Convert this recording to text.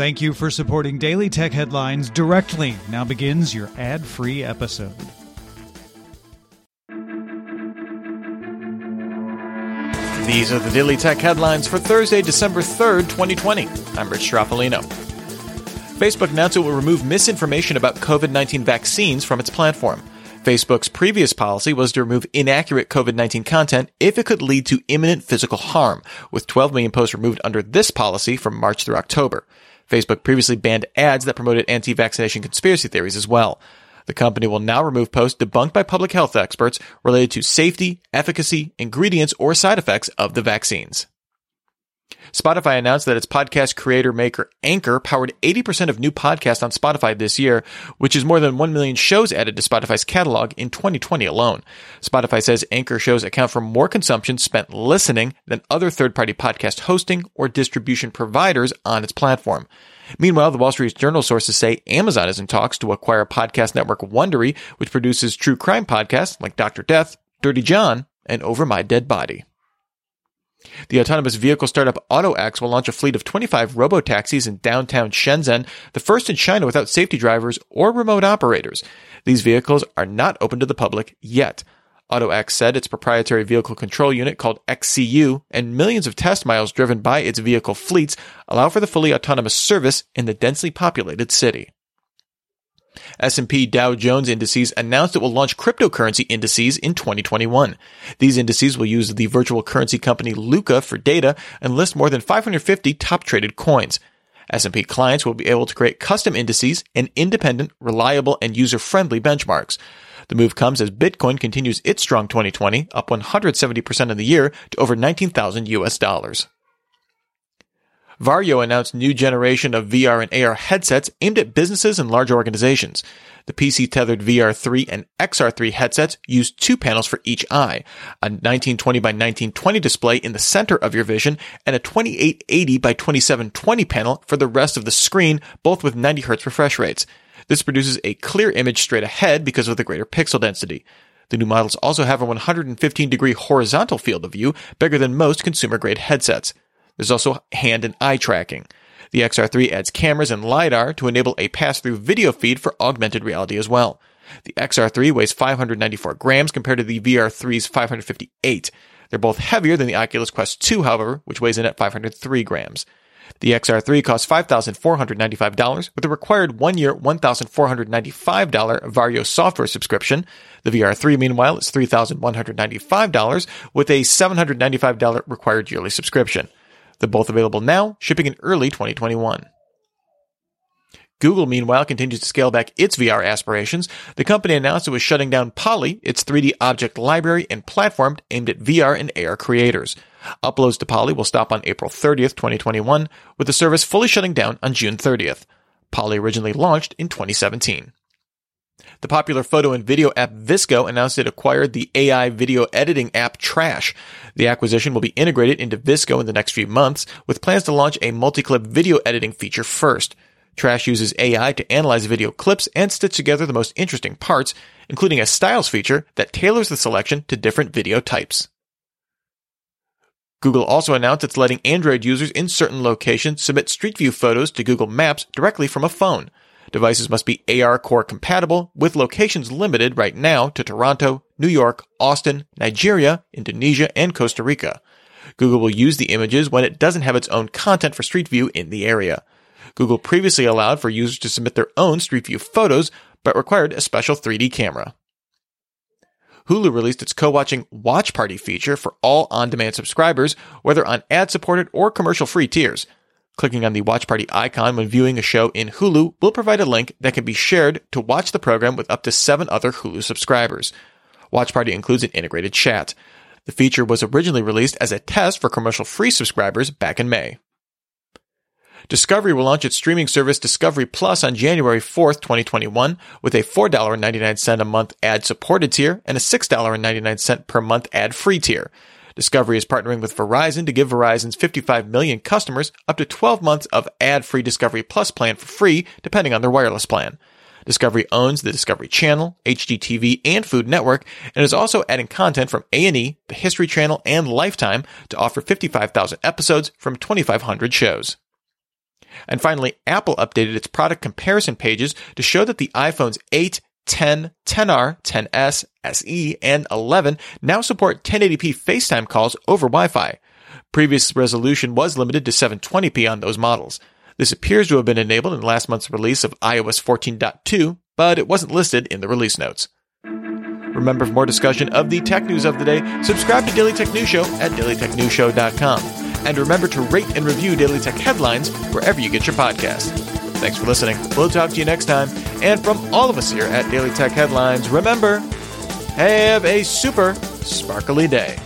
Thank you for supporting Daily Tech Headlines directly. Now begins your ad free episode. These are the Daily Tech headlines for Thursday, December 3rd, 2020. I'm Rich Stroffolino. Facebook announced it will remove misinformation about COVID 19 vaccines from its platform. Facebook's previous policy was to remove inaccurate COVID-19 content if it could lead to imminent physical harm, with 12 million posts removed under this policy from March through October. Facebook previously banned ads that promoted anti-vaccination conspiracy theories as well. The company will now remove posts debunked by public health experts related to safety, efficacy, ingredients, or side effects of the vaccines. Spotify announced that its podcast creator maker Anchor powered 80% of new podcasts on Spotify this year, which is more than 1 million shows added to Spotify's catalog in 2020 alone. Spotify says Anchor shows account for more consumption spent listening than other third-party podcast hosting or distribution providers on its platform. Meanwhile, the Wall Street Journal sources say Amazon is in talks to acquire podcast network Wondery, which produces true crime podcasts like Dr. Death, Dirty John, and Over My Dead Body. The autonomous vehicle startup AutoX will launch a fleet of 25 robo-taxis in downtown Shenzhen, the first in China without safety drivers or remote operators. These vehicles are not open to the public yet. AutoX said its proprietary vehicle control unit called XCU and millions of test miles driven by its vehicle fleets allow for the fully autonomous service in the densely populated city. S&P Dow Jones indices announced it will launch cryptocurrency indices in 2021. These indices will use the virtual currency company Lukka for data and list more than 550 top traded coins. S&P clients will be able to create custom indices and independent, reliable, and user-friendly benchmarks. The move comes as Bitcoin continues its strong 2020, up 170% in the year to over 19,000 US dollars. Varjo announced new generation of VR and AR headsets aimed at businesses and large organizations. The PC tethered VR3 and XR3 headsets use two panels for each eye, a 1920 by 1920 display in the center of your vision and a 2880 by 2720 panel for the rest of the screen, both with 90 Hz refresh rates. This produces a clear image straight ahead because of the greater pixel density. The new models also have a 115 degree horizontal field of view, bigger than most consumer grade headsets. There's also hand and eye tracking. The XR3 adds cameras and LiDAR to enable a pass-through video feed for augmented reality as well. The XR3 weighs 594 grams compared to the VR3's 558. They're both heavier than the Oculus Quest 2, however, which weighs in at 503 grams. The XR3 costs $5,495 with a required one-year $1,495 Varjo software subscription. The VR3, meanwhile, is $3,195 with a $795 required yearly subscription. They're both available now, shipping in early 2021. Google, meanwhile, continues to scale back its VR aspirations. The company announced it was shutting down Poly, its 3D object library and platform aimed at VR and AR creators. Uploads to Poly will stop on April 30th, 2021, with the service fully shutting down on June 30th. Poly originally launched in 2017. The popular photo and video app VSCO announced it acquired the AI video editing app Trash. The acquisition will be integrated into VSCO in the next few months, with plans to launch a multi-clip video editing feature first. Trash uses AI to analyze video clips and stitch together the most interesting parts, including a styles feature that tailors the selection to different video types. Google also announced it's letting Android users in certain locations submit Street View photos to Google Maps directly from a phone. Devices must be ARCore compatible, with locations limited right now to Toronto, New York, Austin, Nigeria, Indonesia, and Costa Rica. Google will use the images when it doesn't have its own content for Street View in the area. Google previously allowed for users to submit their own Street View photos, but required a special 3D camera. Hulu released its co-watching Watch Party feature for all on-demand subscribers, whether on ad-supported or commercial-free tiers. Clicking on the Watch Party icon when viewing a show in Hulu will provide a link that can be shared to watch the program with up to seven other Hulu subscribers. Watch Party includes an integrated chat. The feature was originally released as a test for commercial free subscribers back in May. Discovery will launch its streaming service Discovery Plus on January 4th, 2021, with a $4.99 a month ad supported tier and a $6.99 per month ad free tier. Discovery is partnering with Verizon to give Verizon's 55 million customers up to 12 months of ad-free Discovery Plus plan for free, depending on their wireless plan. Discovery owns the Discovery Channel, HGTV, and Food Network, and is also adding content from A&E, the History Channel, and Lifetime to offer 55,000 episodes from 2,500 shows. And finally, Apple updated its product comparison pages to show that the iPhones 8, 10, 10R, 10S, SE, and 11 now support 1080p FaceTime calls over Wi-Fi. Previous resolution was limited to 720p on those models. This appears to have been enabled in last month's release of iOS 14.2, but it wasn't listed in the release notes. Remember, for more discussion of the tech news of the day, subscribe to Daily Tech News Show at dailytechnewsshow.com. And remember to rate and review Daily Tech headlines wherever you get your podcasts. Thanks for listening. We'll talk to you next time. And from all of us here at Daily Tech Headlines, remember, have a super sparkly day.